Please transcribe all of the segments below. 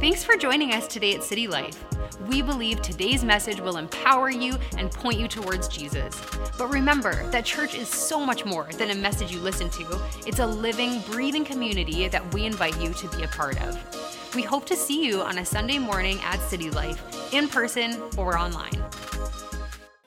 Thanks for joining us today at City Life. We believe today's message will empower you and point you towards Jesus. But remember that church is so much more than a message you listen to, it's a living, breathing community that we invite you to be a part of. We hope to see you on a Sunday morning at City Life, in person or online.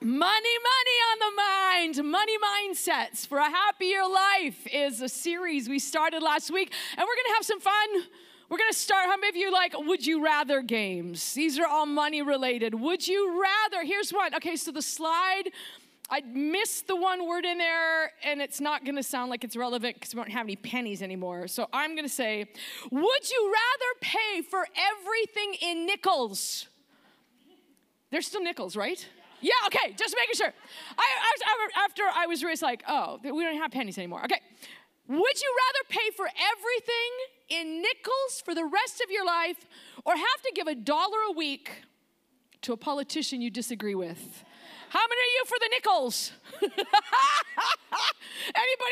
Money, money on the mind. Money mindsets for a happier life is a series we started last week, and we're gonna have some fun we're gonna start. How many of you like would you rather games? These are all money related. Would you rather? Here's one. Okay, so the slide, I missed the one word in there, and it's not gonna sound like it's relevant because we don't have any pennies anymore. So I'm gonna say, would you rather pay for everything in nickels? They're still nickels, right? Yeah, okay, just making sure. I, I, after I was raised like, oh, we don't have pennies anymore. Okay, would you rather pay for everything in nickels for the rest of your life or have to give a dollar a week to a politician you disagree with? How many are you for the nickels? Anybody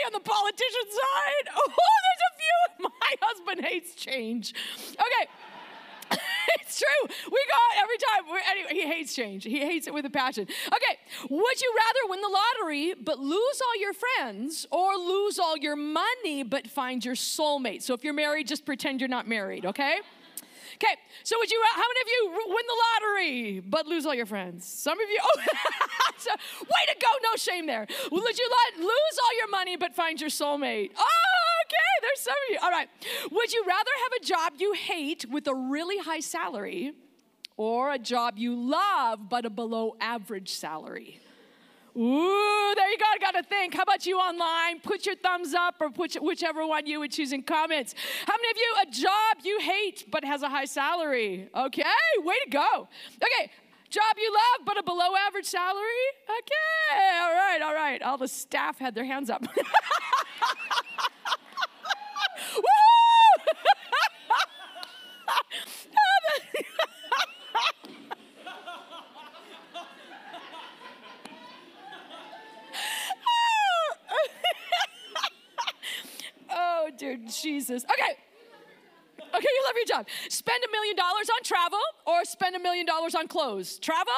on the politician side? Oh, there's a few. My husband hates change. Okay. it's true. We got every time. Anyway, he hates change. He hates it with a passion. Okay, would you rather win the lottery but lose all your friends or lose all your money but find your soulmate? So if you're married, just pretend you're not married, okay? Okay, so would you, uh, how many of you win the lottery but lose all your friends? Some of you, oh, way to go, no shame there. Would you lose all your money but find your soulmate? Oh, okay, there's some of you. All right, would you rather have a job you hate with a really high salary or a job you love but a below average salary? Ooh, there you go. Got to think. How about you online? Put your thumbs up or put whichever one you would choose in comments. How many of you a job you hate but has a high salary? Okay, way to go. Okay, job you love but a below average salary? Okay, all right, all right. All the staff had their hands up. Oh dear Jesus. Okay. Job. Spend a million dollars on travel or spend a million dollars on clothes? Travel?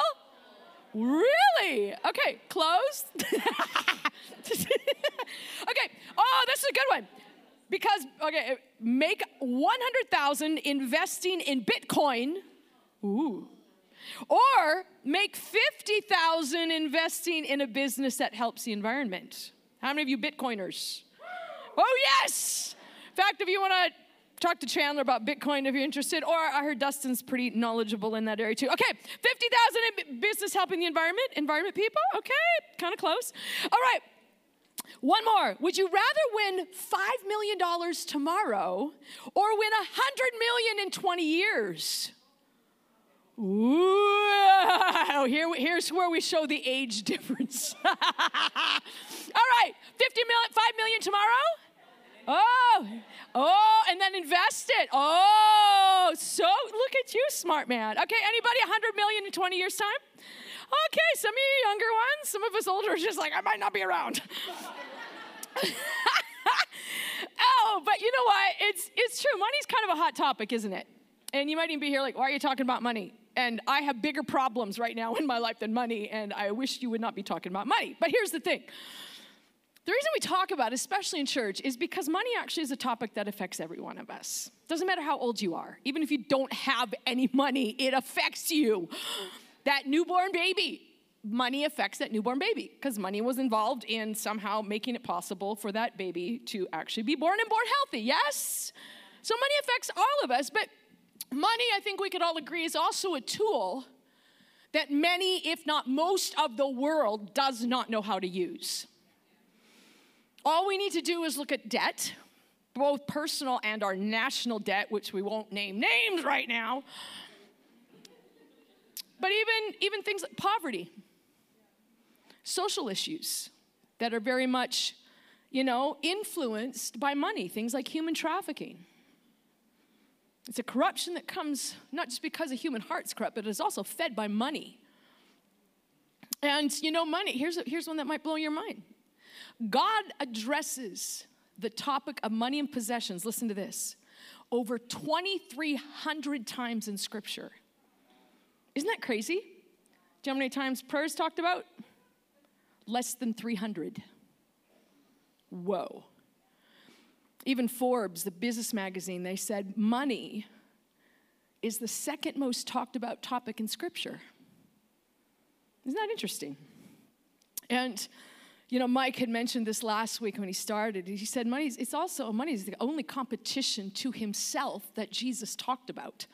Really? Okay, clothes? okay, oh, this is a good one. Because, okay, make 100,000 investing in Bitcoin. Ooh. Or make 50,000 investing in a business that helps the environment. How many of you Bitcoiners? Oh, yes. In fact, if you want to talk to Chandler about Bitcoin if you're interested, or I heard Dustin's pretty knowledgeable in that area too. Okay, 50,000 in business helping the environment, environment people. Okay, kind of close. All right. One more. Would you rather win $5 million tomorrow or win 100 million in 20 years? Ooh, here, here's where we show the age difference. All right, 50 million, 5 million tomorrow? Oh, oh, and then invest it. Oh, so look at you, smart man. Okay, anybody 100 million in 20 years' time? Okay, some of you younger ones, some of us older are just like, I might not be around. oh, but you know what? It's, it's true. Money's kind of a hot topic, isn't it? And you might even be here like, why are you talking about money? And I have bigger problems right now in my life than money, and I wish you would not be talking about money. But here's the thing the reason we talk about it, especially in church, is because money actually is a topic that affects every one of us. Doesn't matter how old you are, even if you don't have any money, it affects you. That newborn baby, money affects that newborn baby because money was involved in somehow making it possible for that baby to actually be born and born healthy. Yes? So money affects all of us, but money, I think we could all agree, is also a tool that many, if not most of the world, does not know how to use. All we need to do is look at debt, both personal and our national debt, which we won't name names right now. But even, even things like poverty, social issues that are very much, you know, influenced by money, things like human trafficking. It's a corruption that comes not just because a human heart's corrupt, but it's also fed by money. And you know, money, here's, here's one that might blow your mind. God addresses the topic of money and possessions, listen to this, over 2,300 times in Scripture. Isn't that crazy? Do you know how many times prayer is talked about? Less than 300. Whoa. Even Forbes, the business magazine, they said money is the second most talked about topic in Scripture. Isn't that interesting? And you know, Mike had mentioned this last week when he started. He said, money is, it's also, money is the only competition to himself that Jesus talked about.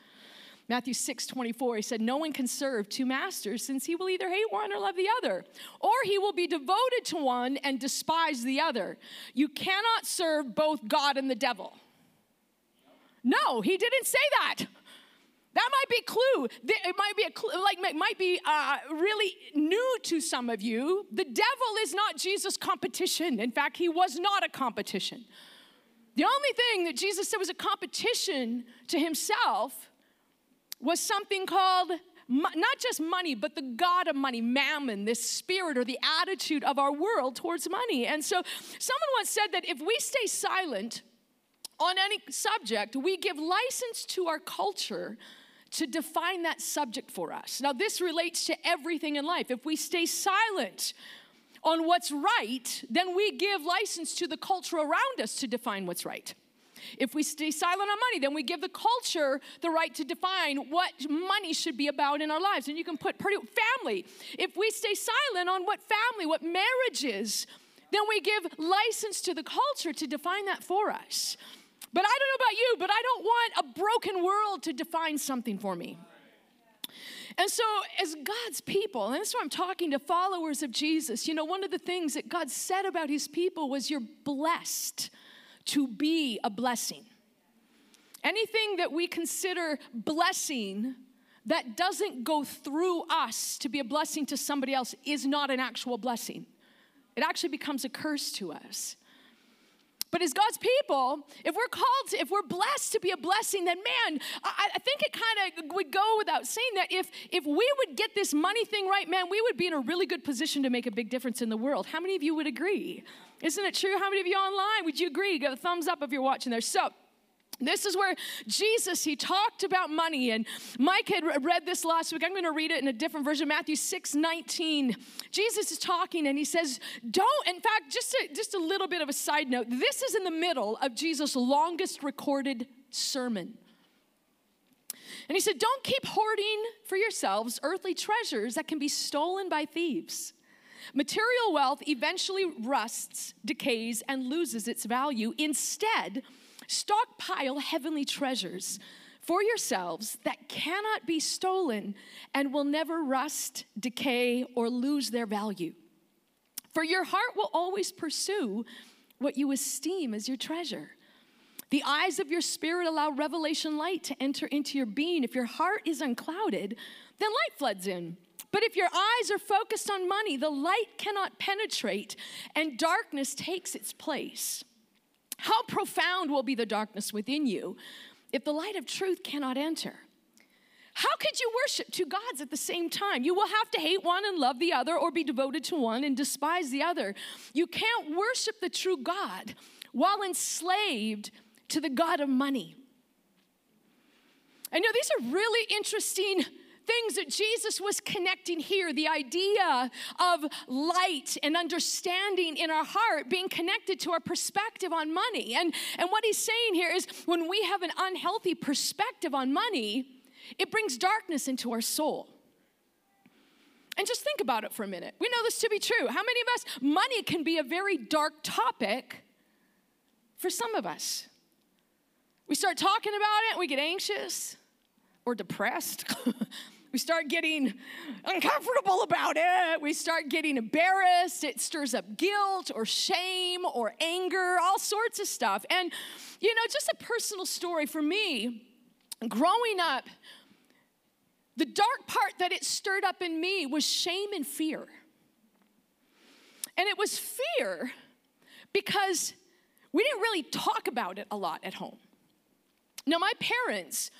Matthew 6, 24, he said, No one can serve two masters since he will either hate one or love the other, or he will be devoted to one and despise the other. You cannot serve both God and the devil. No, he didn't say that. That might be a clue. It might be a clue, like it might be uh, really new to some of you. The devil is not Jesus' competition. In fact, he was not a competition. The only thing that Jesus said was a competition to himself was something called not just money, but the God of money, mammon, this spirit or the attitude of our world towards money. And so, someone once said that if we stay silent on any subject, we give license to our culture to define that subject for us. Now, this relates to everything in life. If we stay silent on what's right, then we give license to the culture around us to define what's right. If we stay silent on money, then we give the culture the right to define what money should be about in our lives. And you can put pretty family. If we stay silent on what family, what marriage is, then we give license to the culture to define that for us. But I don't know about you, but I don't want a broken world to define something for me. And so, as God's people, and that's why I'm talking to followers of Jesus, you know, one of the things that God said about his people was, You're blessed to be a blessing. Anything that we consider blessing that doesn't go through us to be a blessing to somebody else is not an actual blessing. It actually becomes a curse to us. But as God's people, if we're called, to, if we're blessed to be a blessing, then man, I, I think it kind of would go without saying that if if we would get this money thing right, man, we would be in a really good position to make a big difference in the world. How many of you would agree? Isn't it true? How many of you online would you agree? Give a thumbs up if you're watching there. So. This is where Jesus, he talked about money. And Mike had read this last week. I'm going to read it in a different version, Matthew 6 19. Jesus is talking and he says, Don't, in fact, just a, just a little bit of a side note. This is in the middle of Jesus' longest recorded sermon. And he said, Don't keep hoarding for yourselves earthly treasures that can be stolen by thieves. Material wealth eventually rusts, decays, and loses its value. Instead, Stockpile heavenly treasures for yourselves that cannot be stolen and will never rust, decay, or lose their value. For your heart will always pursue what you esteem as your treasure. The eyes of your spirit allow revelation light to enter into your being. If your heart is unclouded, then light floods in. But if your eyes are focused on money, the light cannot penetrate and darkness takes its place. How profound will be the darkness within you if the light of truth cannot enter? How could you worship two gods at the same time? You will have to hate one and love the other, or be devoted to one and despise the other. You can't worship the true God while enslaved to the God of money. I know these are really interesting things that Jesus was connecting here the idea of light and understanding in our heart being connected to our perspective on money. And, and what he's saying here is when we have an unhealthy perspective on money, it brings darkness into our soul. And just think about it for a minute. We know this to be true. How many of us, money can be a very dark topic for some of us? We start talking about it, we get anxious depressed. We start getting uncomfortable about it. We start getting embarrassed. It stirs up guilt or shame or anger, all sorts of stuff. And, you know, just a personal story for me, growing up, the dark part that it stirred up in me was shame and fear. And it was fear because we didn't really talk about it a lot at home. Now, my parents,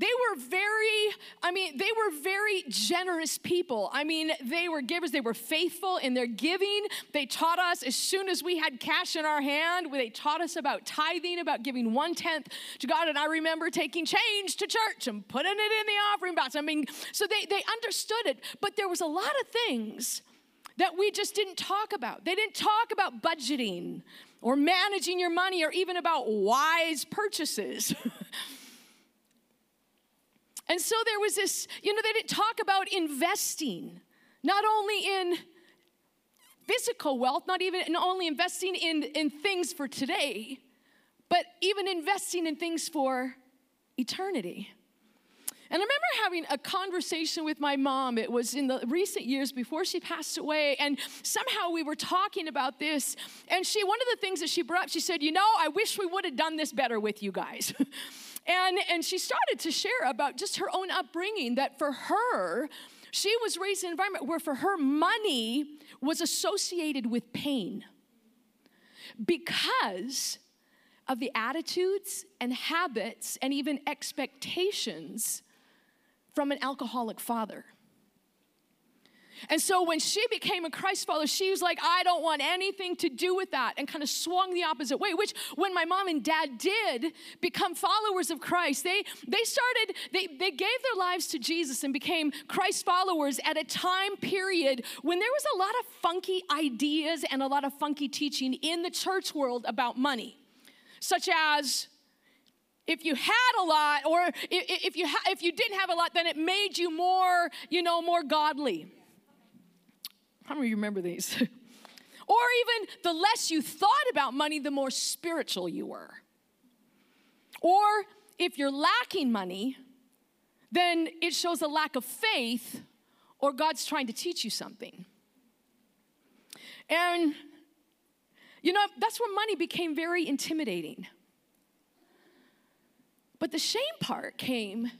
they were very, I mean, they were very generous people. I mean, they were givers, they were faithful in their giving. They taught us as soon as we had cash in our hand, they taught us about tithing, about giving one tenth to God. And I remember taking change to church and putting it in the offering box. I mean, so they, they understood it, but there was a lot of things that we just didn't talk about. They didn't talk about budgeting or managing your money or even about wise purchases. And so there was this, you know, they didn't talk about investing, not only in physical wealth, not even not only investing in, in things for today, but even investing in things for eternity. And I remember having a conversation with my mom. It was in the recent years before she passed away. And somehow we were talking about this. And she, one of the things that she brought up, she said, You know, I wish we would have done this better with you guys. And, and she started to share about just her own upbringing that for her, she was raised in an environment where for her money was associated with pain because of the attitudes and habits and even expectations from an alcoholic father. And so when she became a Christ follower, she was like, I don't want anything to do with that, and kind of swung the opposite way. Which, when my mom and dad did become followers of Christ, they, they started, they, they gave their lives to Jesus and became Christ followers at a time period when there was a lot of funky ideas and a lot of funky teaching in the church world about money, such as, if you had a lot or if you, ha- if you didn't have a lot then it made you more you know more godly how many of you remember these? or even the less you thought about money, the more spiritual you were. Or if you're lacking money, then it shows a lack of faith or God's trying to teach you something. And, you know, that's where money became very intimidating. But the shame part came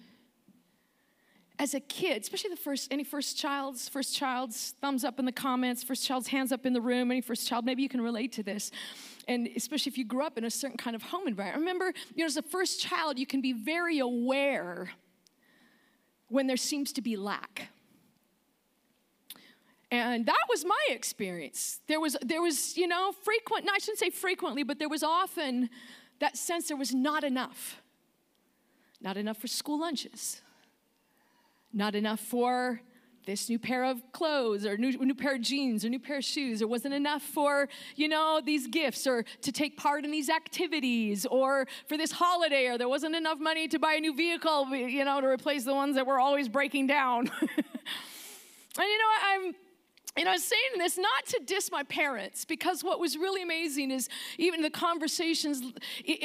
as a kid, especially the first, any first child's, first child's thumbs up in the comments, first child's hands up in the room, any first child, maybe you can relate to this. And especially if you grew up in a certain kind of home environment. Remember, you know, as a first child, you can be very aware when there seems to be lack. And that was my experience. There was, there was, you know, frequent, no, I shouldn't say frequently, but there was often that sense there was not enough. Not enough for school lunches not enough for this new pair of clothes or new, new pair of jeans or new pair of shoes. There wasn't enough for, you know, these gifts or to take part in these activities or for this holiday or there wasn't enough money to buy a new vehicle, you know, to replace the ones that were always breaking down. and you know, what I'm and I was saying this not to diss my parents, because what was really amazing is even the conversations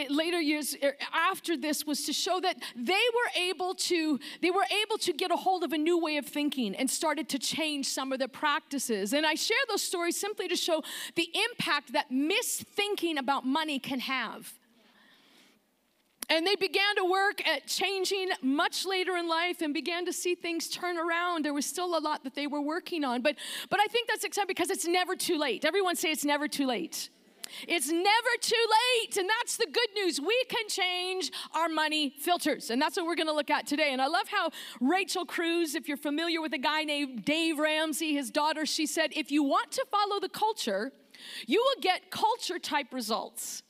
later years er, after this was to show that they were able to they were able to get a hold of a new way of thinking and started to change some of their practices. And I share those stories simply to show the impact that misthinking about money can have. And they began to work at changing much later in life and began to see things turn around. There was still a lot that they were working on. But, but I think that's exciting because it's never too late. Everyone say it's never too late. It's never too late. And that's the good news. We can change our money filters. And that's what we're going to look at today. And I love how Rachel Cruz, if you're familiar with a guy named Dave Ramsey, his daughter, she said, if you want to follow the culture, you will get culture type results.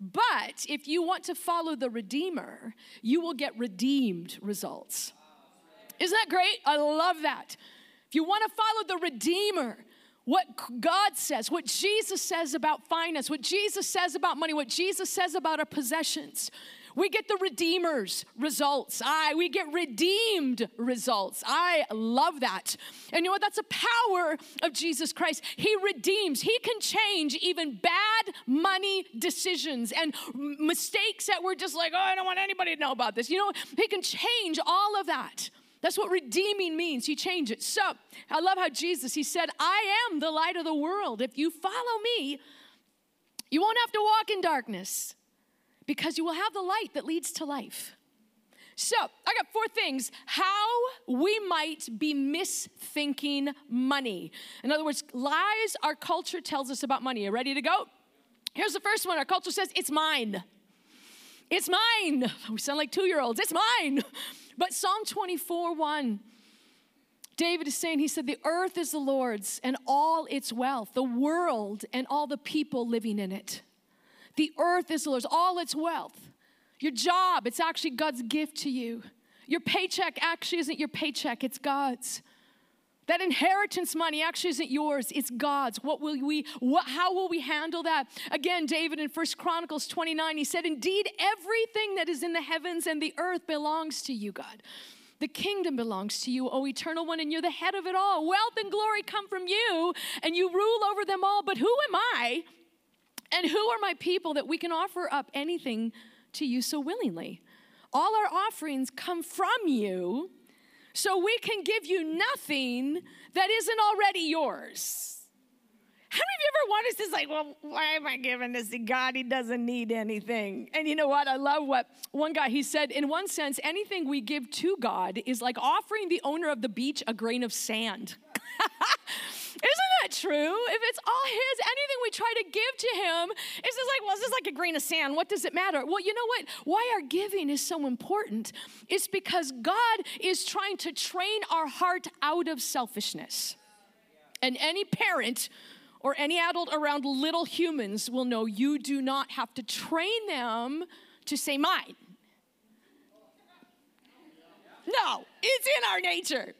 But if you want to follow the Redeemer, you will get redeemed results. Isn't that great? I love that. If you want to follow the Redeemer, what God says, what Jesus says about finance, what Jesus says about money, what Jesus says about our possessions, we get the redeemers results. I we get redeemed results. I love that. And you know what? That's a power of Jesus Christ. He redeems. He can change even bad money decisions and mistakes that we're just like, oh, I don't want anybody to know about this. You know, he can change all of that. That's what redeeming means. He changed it. So I love how Jesus, he said, I am the light of the world. If you follow me, you won't have to walk in darkness because you will have the light that leads to life. So, I got four things how we might be misthinking money. In other words, lies our culture tells us about money. You ready to go? Here's the first one our culture says it's mine. It's mine. We sound like two year olds. It's mine. But Psalm 24 1, David is saying, He said, The earth is the Lord's and all its wealth, the world and all the people living in it. The earth is the Lord's, all its wealth. Your job, it's actually God's gift to you. Your paycheck actually isn't your paycheck, it's God's. That inheritance money actually isn't yours, it's God's. What will we what, how will we handle that? Again, David in First Chronicles 29, he said, "Indeed, everything that is in the heavens and the earth belongs to you, God." The kingdom belongs to you, O eternal one, and you're the head of it all. Wealth and glory come from you, and you rule over them all. But who am I? And who are my people that we can offer up anything to you so willingly? All our offerings come from you so we can give you nothing that isn't already yours. How many of you ever wanted to like, well, why am I giving this to God? He doesn't need anything. And you know what? I love what one guy he said, in one sense, anything we give to God is like offering the owner of the beach a grain of sand. Isn't that true? If it's all His, anything we try to give to Him, it's just like, well, this is like a grain of sand. What does it matter? Well, you know what? Why our giving is so important is because God is trying to train our heart out of selfishness. And any parent or any adult around little humans will know you do not have to train them to say mine. No, it's in our nature.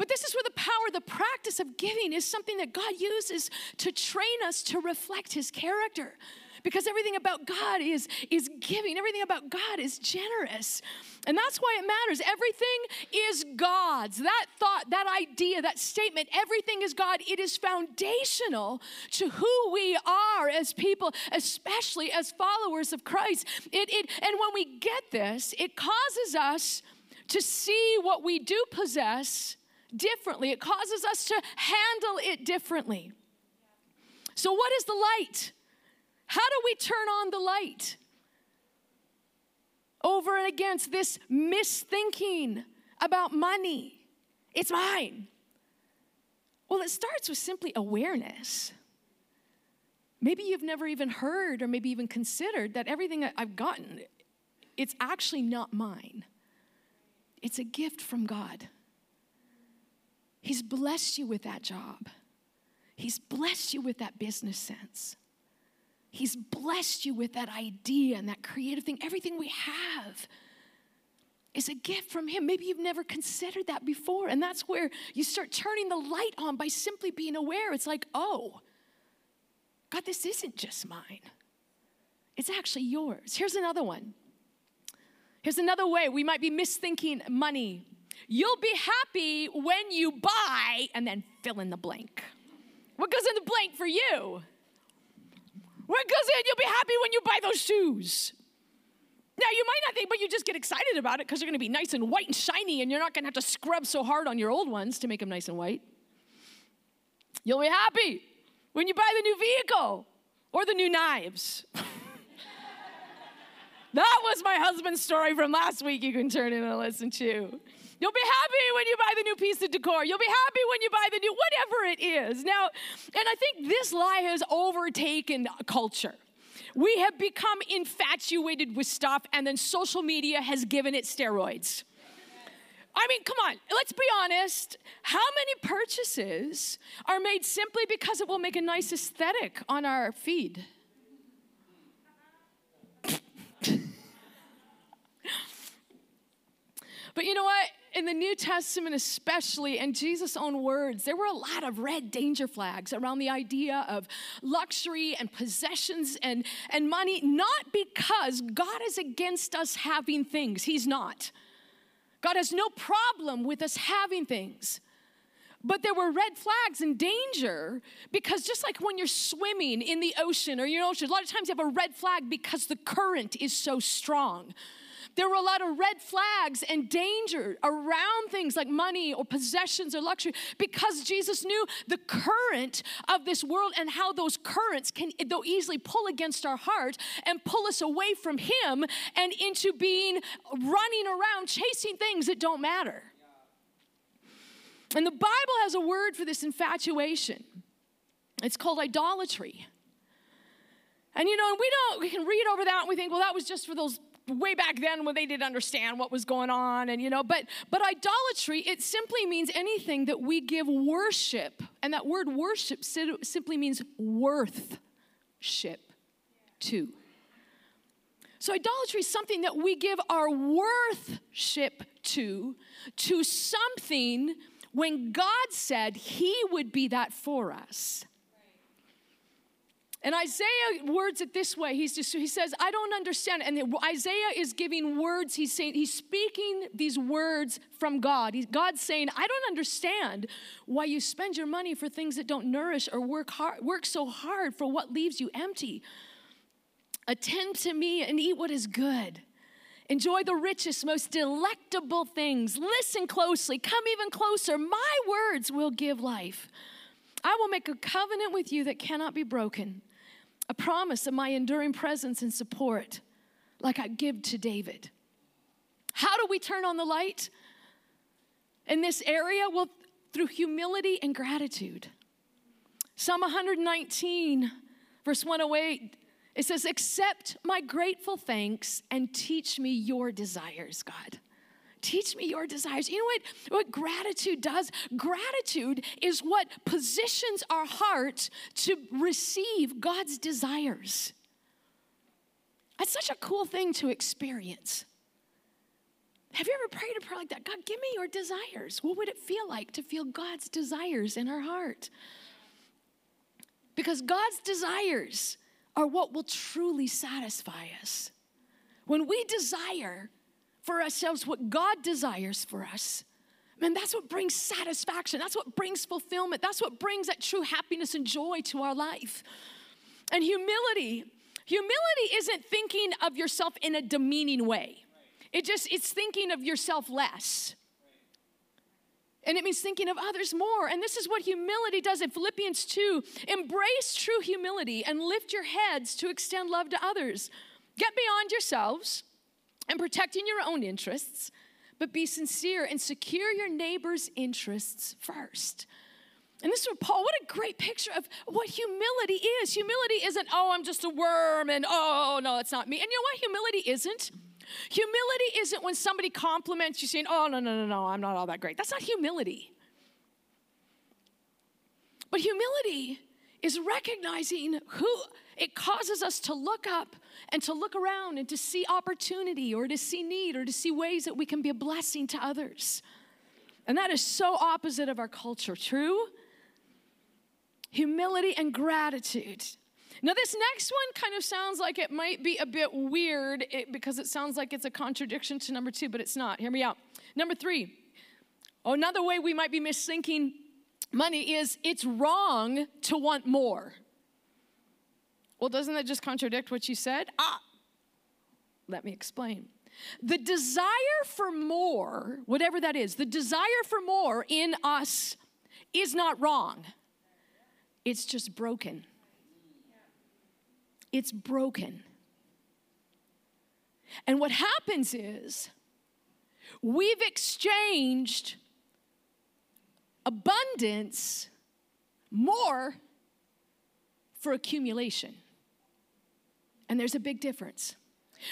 But this is where the power, the practice of giving is something that God uses to train us to reflect his character. Because everything about God is, is giving, everything about God is generous. And that's why it matters. Everything is God's. That thought, that idea, that statement, everything is God. It is foundational to who we are as people, especially as followers of Christ. It, it, and when we get this, it causes us to see what we do possess differently. It causes us to handle it differently. So, what is the light? How do we turn on the light? Over and against this misthinking about money. It's mine. Well, it starts with simply awareness. Maybe you've never even heard or maybe even considered that everything I've gotten, it's actually not mine. It's a gift from God. He's blessed you with that job. He's blessed you with that business sense. He's blessed you with that idea and that creative thing. Everything we have is a gift from Him. Maybe you've never considered that before. And that's where you start turning the light on by simply being aware. It's like, oh, God, this isn't just mine, it's actually yours. Here's another one. Here's another way we might be misthinking money You'll be happy when you buy, and then fill in the blank. What goes in the blank for you? What goes in? You'll be happy when you buy those shoes. Now, you might not think, but you just get excited about it because they're going to be nice and white and shiny, and you're not going to have to scrub so hard on your old ones to make them nice and white. You'll be happy when you buy the new vehicle or the new knives. that was my husband's story from last week. You can turn in and listen to. You'll be happy when you buy the new piece of decor. You'll be happy when you buy the new, whatever it is. Now, and I think this lie has overtaken culture. We have become infatuated with stuff, and then social media has given it steroids. I mean, come on, let's be honest. How many purchases are made simply because it will make a nice aesthetic on our feed? but you know what? In the New Testament, especially, and Jesus' own words, there were a lot of red danger flags around the idea of luxury and possessions and, and money, not because God is against us having things. He's not. God has no problem with us having things. But there were red flags and danger because just like when you're swimming in the ocean or your ocean, a lot of times you have a red flag because the current is so strong. There were a lot of red flags and danger around things like money or possessions or luxury because Jesus knew the current of this world and how those currents can they'll easily pull against our heart and pull us away from him and into being running around chasing things that don't matter. And the Bible has a word for this infatuation. It's called idolatry. And you know, and we don't, we can read over that and we think, well, that was just for those way back then when they didn't understand what was going on and you know but but idolatry it simply means anything that we give worship. And that word worship simply means worth ship to. So idolatry is something that we give our worthship to to something when god said he would be that for us and Isaiah words it this way. He's just, he says, I don't understand. And Isaiah is giving words. He's saying, he's speaking these words from God. He, God's saying, I don't understand why you spend your money for things that don't nourish or work hard, work so hard for what leaves you empty. Attend to me and eat what is good. Enjoy the richest, most delectable things. Listen closely. Come even closer. My words will give life. I will make a covenant with you that cannot be broken a promise of my enduring presence and support, like I give to David. How do we turn on the light in this area? Well, through humility and gratitude. Psalm 119, verse 108, it says, Accept my grateful thanks and teach me your desires, God. Teach me your desires. You know what, what gratitude does? Gratitude is what positions our heart to receive God's desires. That's such a cool thing to experience. Have you ever prayed a prayer like that? God, give me your desires. What would it feel like to feel God's desires in our heart? Because God's desires are what will truly satisfy us. When we desire for ourselves what God desires for us, man, that's what brings satisfaction. That's what brings fulfillment. That's what brings that true happiness and joy to our life. And humility, humility isn't thinking of yourself in a demeaning way. It just it's thinking of yourself less. And it means thinking of others more. And this is what humility does in Philippians 2. Embrace true humility and lift your heads to extend love to others. Get beyond yourselves and protecting your own interests, but be sincere and secure your neighbor's interests first. And this is what Paul, what a great picture of what humility is. Humility isn't, oh, I'm just a worm and oh, no, it's not me. And you know what humility isn't? Humility isn't when somebody compliments you saying, oh, no, no, no, no, I'm not all that great. That's not humility. But humility is recognizing who it causes us to look up and to look around and to see opportunity or to see need or to see ways that we can be a blessing to others. And that is so opposite of our culture, true? Humility and gratitude. Now, this next one kind of sounds like it might be a bit weird because it sounds like it's a contradiction to number two, but it's not. Hear me out. Number three, another way we might be misthinking money is it's wrong to want more. Well, doesn't that just contradict what you said? Ah, let me explain. The desire for more, whatever that is, the desire for more in us is not wrong. It's just broken. It's broken. And what happens is we've exchanged abundance more for accumulation. And there's a big difference.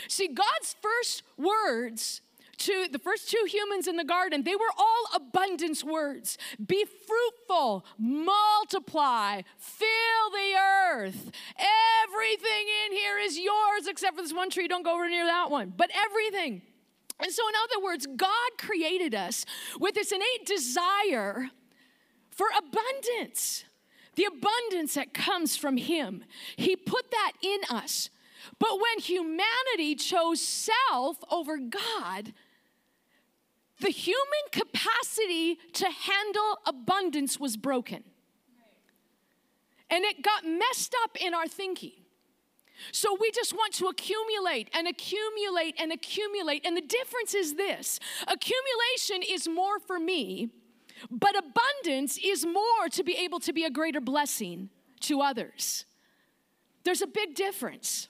See, God's first words to the first two humans in the garden, they were all abundance words. Be fruitful, multiply, fill the earth. Everything in here is yours except for this one tree. Don't go over near that one. But everything. And so, in other words, God created us with this innate desire for abundance, the abundance that comes from Him. He put that in us. But when humanity chose self over God, the human capacity to handle abundance was broken. And it got messed up in our thinking. So we just want to accumulate and accumulate and accumulate. And the difference is this accumulation is more for me, but abundance is more to be able to be a greater blessing to others. There's a big difference.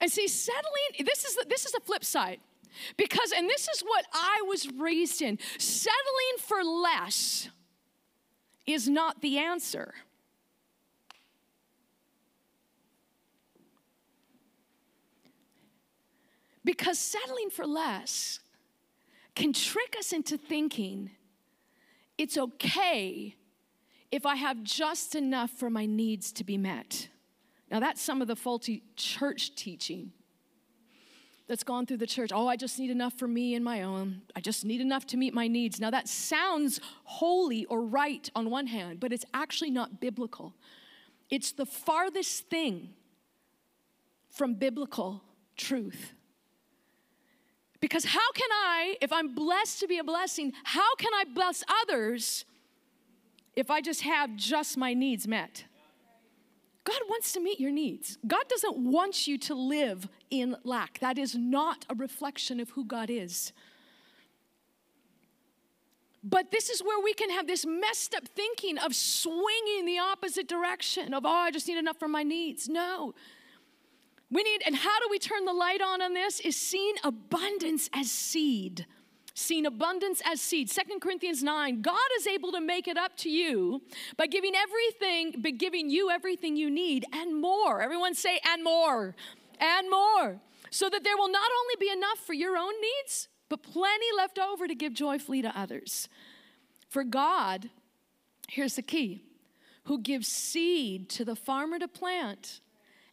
And see, settling, this is, this is the flip side. Because, and this is what I was raised in settling for less is not the answer. Because settling for less can trick us into thinking it's okay if I have just enough for my needs to be met. Now, that's some of the faulty church teaching that's gone through the church. Oh, I just need enough for me and my own. I just need enough to meet my needs. Now, that sounds holy or right on one hand, but it's actually not biblical. It's the farthest thing from biblical truth. Because how can I, if I'm blessed to be a blessing, how can I bless others if I just have just my needs met? God wants to meet your needs. God doesn't want you to live in lack. That is not a reflection of who God is. But this is where we can have this messed up thinking of swinging the opposite direction of, oh, I just need enough for my needs. No. We need, and how do we turn the light on on this? Is seeing abundance as seed. Seeing abundance as seed. Second Corinthians 9, God is able to make it up to you by giving everything, by giving you everything you need and more. Everyone say, and more, and more. So that there will not only be enough for your own needs, but plenty left over to give joyfully to others. For God, here's the key, who gives seed to the farmer to plant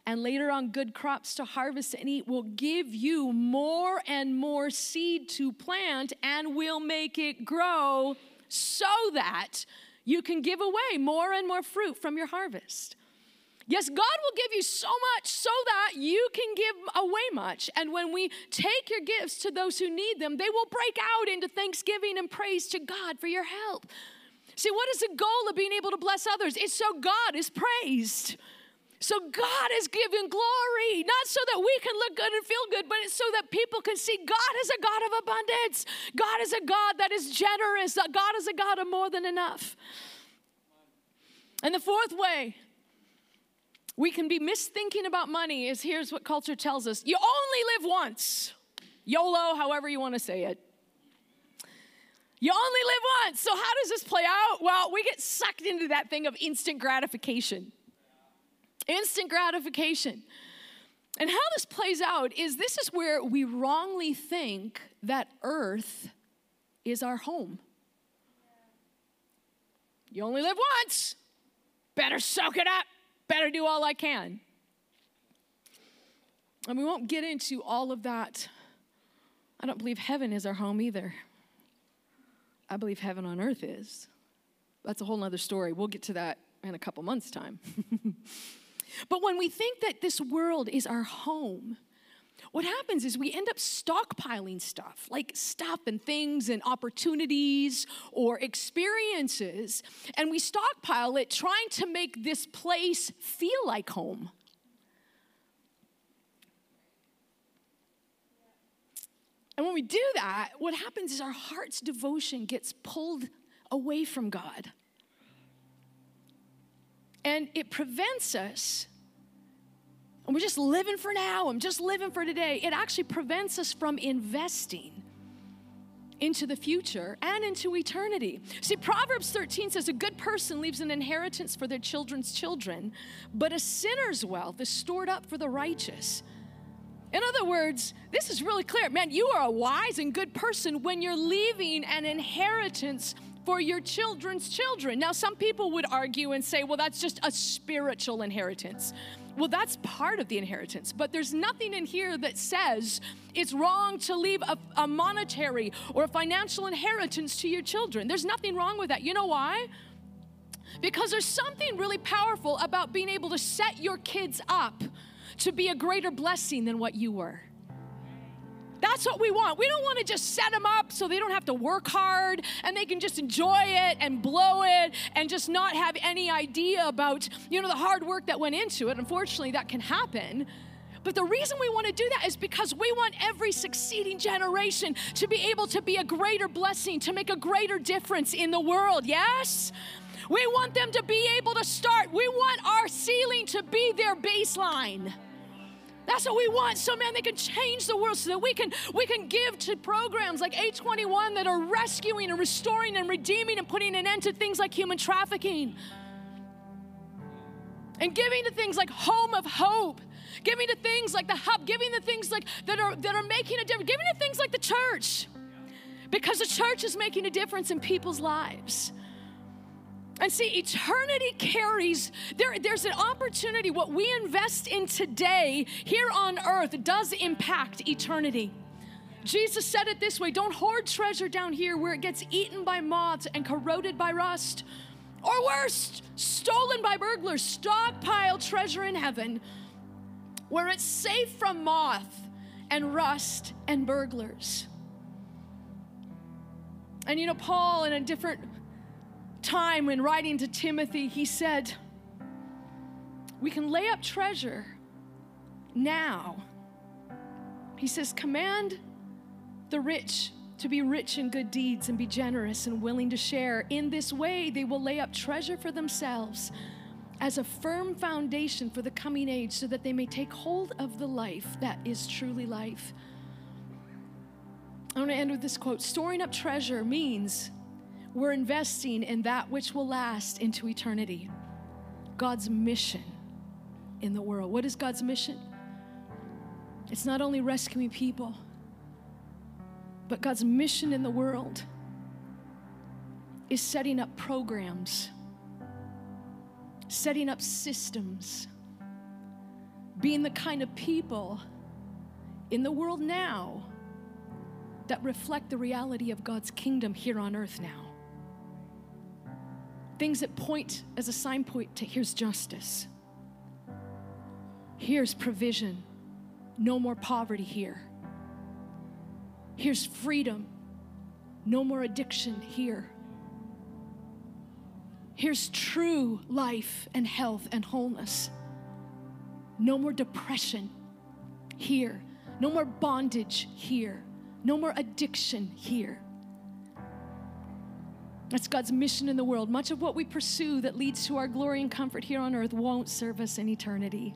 and later on good crops to harvest and eat will give you more and more seed to plant and will make it grow so that you can give away more and more fruit from your harvest. Yes, God will give you so much so that you can give away much. And when we take your gifts to those who need them, they will break out into thanksgiving and praise to God for your help. See, what is the goal of being able to bless others? It's so God is praised. So God is giving glory, not so that we can look good and feel good, but it's so that people can see God is a God of abundance. God is a God that is generous. God is a God of more than enough. And the fourth way we can be misthinking about money is here's what culture tells us you only live once. YOLO, however you want to say it. You only live once. So, how does this play out? Well, we get sucked into that thing of instant gratification. Instant gratification. And how this plays out is this is where we wrongly think that earth is our home. You only live once. Better soak it up better do all I can. And we won't get into all of that. I don't believe heaven is our home either. I believe heaven on earth is. That's a whole nother story. We'll get to that in a couple months' time. but when we think that this world is our home, what happens is we end up stockpiling stuff, like stuff and things and opportunities or experiences, and we stockpile it trying to make this place feel like home. And when we do that, what happens is our heart's devotion gets pulled away from God. And it prevents us and we're just living for now, I'm just living for today, it actually prevents us from investing into the future and into eternity. See, Proverbs 13 says, A good person leaves an inheritance for their children's children, but a sinner's wealth is stored up for the righteous. In other words, this is really clear. Man, you are a wise and good person when you're leaving an inheritance for your children's children. Now, some people would argue and say, well, that's just a spiritual inheritance. Well, that's part of the inheritance, but there's nothing in here that says it's wrong to leave a, a, monetary or a financial inheritance to your children. There's nothing wrong with that. You know why? Because there's something really powerful about being able to set your kids up to be a greater blessing than what you were. That's what we want. We don't want to just set them up so they don't have to work hard and they can just enjoy it and blow it and just not have any idea about, you know, the hard work that went into it. Unfortunately, that can happen. But the reason we want to do that is because we want every succeeding generation to be able to be a greater blessing, to make a greater difference in the world. Yes? We want them to be able to start. We want our ceiling to be their baseline. That's what we want. So man, they can change the world so that we can we can give to programs like A21 that are rescuing and restoring and redeeming and putting an end to things like human trafficking. And giving to things like Home of Hope me the things like the hub. Me the things like that are that are making a difference. Me the things like the church. Because the church is making a difference in people's lives. And see, eternity carries, there, there's an opportunity. What we invest in today here on earth does impact eternity. Jesus said it this way don't hoard treasure down here where it gets eaten by moths and corroded by rust. Or worse, stolen by burglars. Stockpile treasure in heaven where it's safe from moth and rust and burglars. And you know, Paul, in a different time when writing to Timothy, he said, We can lay up treasure now. He says, Command the rich to be rich in good deeds and be generous and willing to share. In this way, they will lay up treasure for themselves as a firm foundation for the coming age so that they may take hold of the life that is truly life. I want to end with this quote Storing up treasure means we're investing in that which will last into eternity. God's mission in the world. What is God's mission? It's not only rescuing people, but God's mission in the world is setting up programs, setting up systems, being the kind of people in the world now that reflect the reality of God's kingdom here on earth now. Things that point as a signpost to here's justice, here's provision, no more poverty here. Here's freedom, no more addiction here. Here's true life and health and wholeness. No more depression here. No more bondage here. No more addiction here. That's God's mission in the world. Much of what we pursue that leads to our glory and comfort here on earth won't serve us in eternity.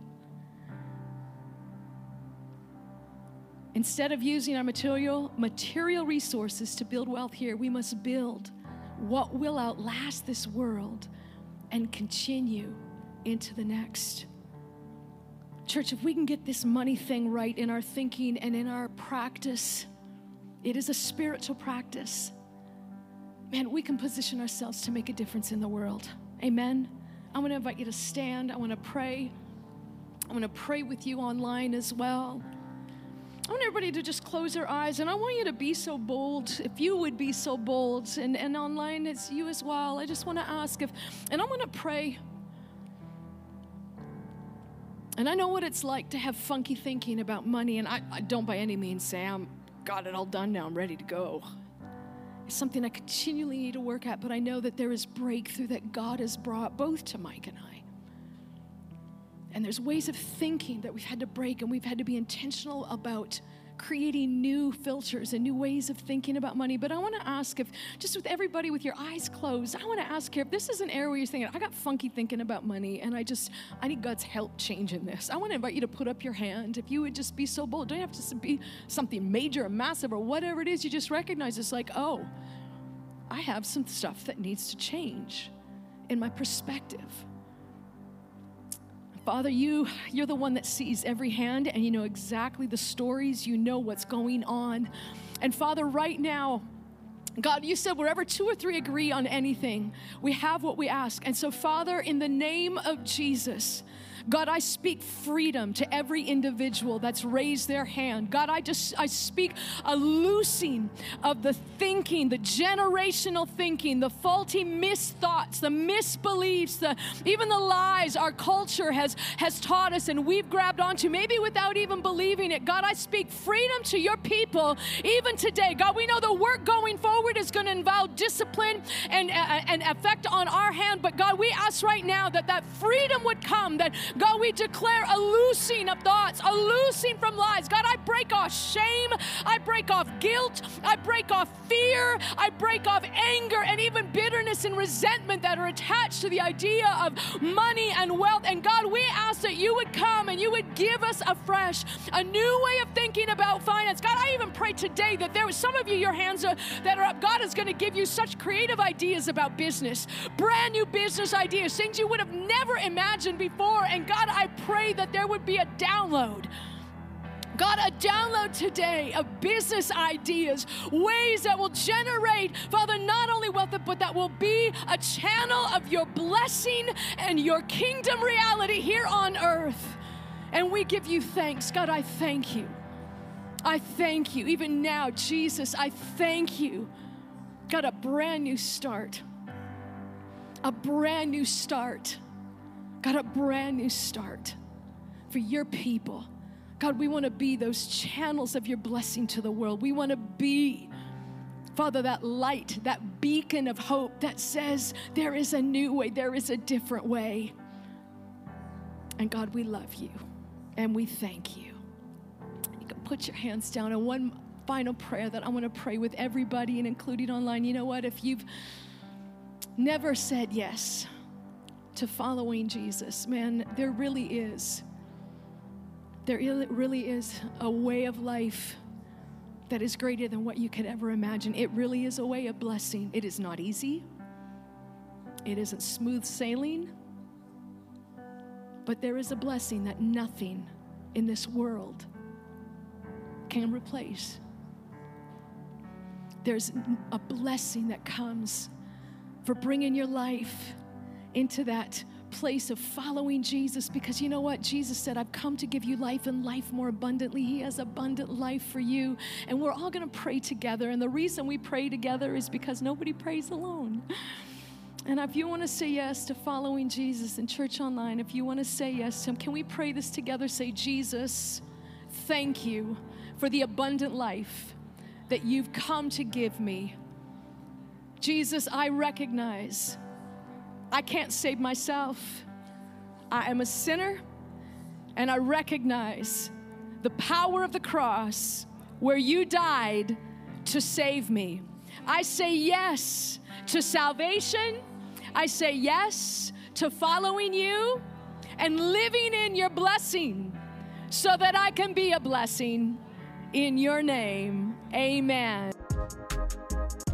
Instead of using our material, material resources to build wealth here, we must build what will outlast this world and continue into the next. Church, if we can get this money thing right in our thinking and in our practice, it is a spiritual practice. Man, we can position ourselves to make a difference in the world. Amen. I want to invite you to stand. I want to pray. I want to pray with you online as well. I want everybody to just close their eyes, and I want you to be so bold. If you would be so bold, and, and online it's you as well. I just want to ask if, and I want to pray. And I know what it's like to have funky thinking about money, and I, I don't by any means say I'm got it all done now, I'm ready to go. Something I continually need to work at, but I know that there is breakthrough that God has brought both to Mike and I. And there's ways of thinking that we've had to break, and we've had to be intentional about creating new filters and new ways of thinking about money. But I want to ask if, just with everybody with your eyes closed, I want to ask here if this is an area where you're thinking, I got funky thinking about money, and I just, I need God's help changing this. I want to invite you to put up your hand. If you would just be so bold, don't have to be something major or massive or whatever it is, you just recognize it's like, oh, I have some stuff that needs to change in my perspective. Father, you, you're the one that sees every hand and you know exactly the stories, you know what's going on. And Father, right now, God, you said wherever two or three agree on anything, we have what we ask. And so, Father, in the name of Jesus, God, I speak freedom to every individual that's raised their hand. God, I just I speak a loosing of the thinking, the generational thinking, the faulty misthoughts, the misbeliefs, the even the lies our culture has has taught us and we've grabbed onto, maybe without even believing it. God, I speak freedom to your people even today. God, we know the work going forward is going to involve discipline and, uh, and effect on our hand, but God, we ask right now that that freedom would come, that God, we declare a loosing of thoughts, a loosing from lies. God, I break off shame. I break off guilt. I break off fear. I break off anger and even bitterness and resentment that are attached to the idea of money and wealth. And God, we ask that you would come and you would give us afresh a new way of thinking about finance. God, I even pray today that there was some of you, your hands are, that are up. God is going to give you such creative ideas about business, brand new business ideas, things you would have never imagined before. And God, I pray that there would be a download. God, a download today of business ideas, ways that will generate, Father, not only wealth, but that will be a channel of your blessing and your kingdom reality here on earth. And we give you thanks. God, I thank you. I thank you. Even now, Jesus, I thank you. God, a brand new start. A brand new start. God, a brand new start for your people. God, we want to be those channels of your blessing to the world. We want to be, Father, that light, that beacon of hope that says there is a new way, there is a different way. And God, we love you and we thank you. You can put your hands down. And one final prayer that I want to pray with everybody and including online. You know what? If you've never said yes to following Jesus, man, there really is. There really is a way of life that is greater than what you could ever imagine. It really is a way of blessing. It is not easy, it isn't smooth sailing, but there is a blessing that nothing in this world can replace. There's a blessing that comes for bringing your life into that place of following Jesus because you know what? Jesus said, I've come to give you life and life more abundantly. He has abundant life for you. And we're all going to pray together. And the reason we pray together is because nobody prays alone. And if you want to say yes to following Jesus in church online, if you want to say yes to Him, can we pray this together? Say, Jesus, thank you for the abundant life that you've come to give me. Jesus, I recognize I can't save myself. I am a sinner, and I recognize the power of the cross where you died to save me. I say yes to salvation. I say yes to following you and living in your blessing so that I can be a blessing in your name. Amen.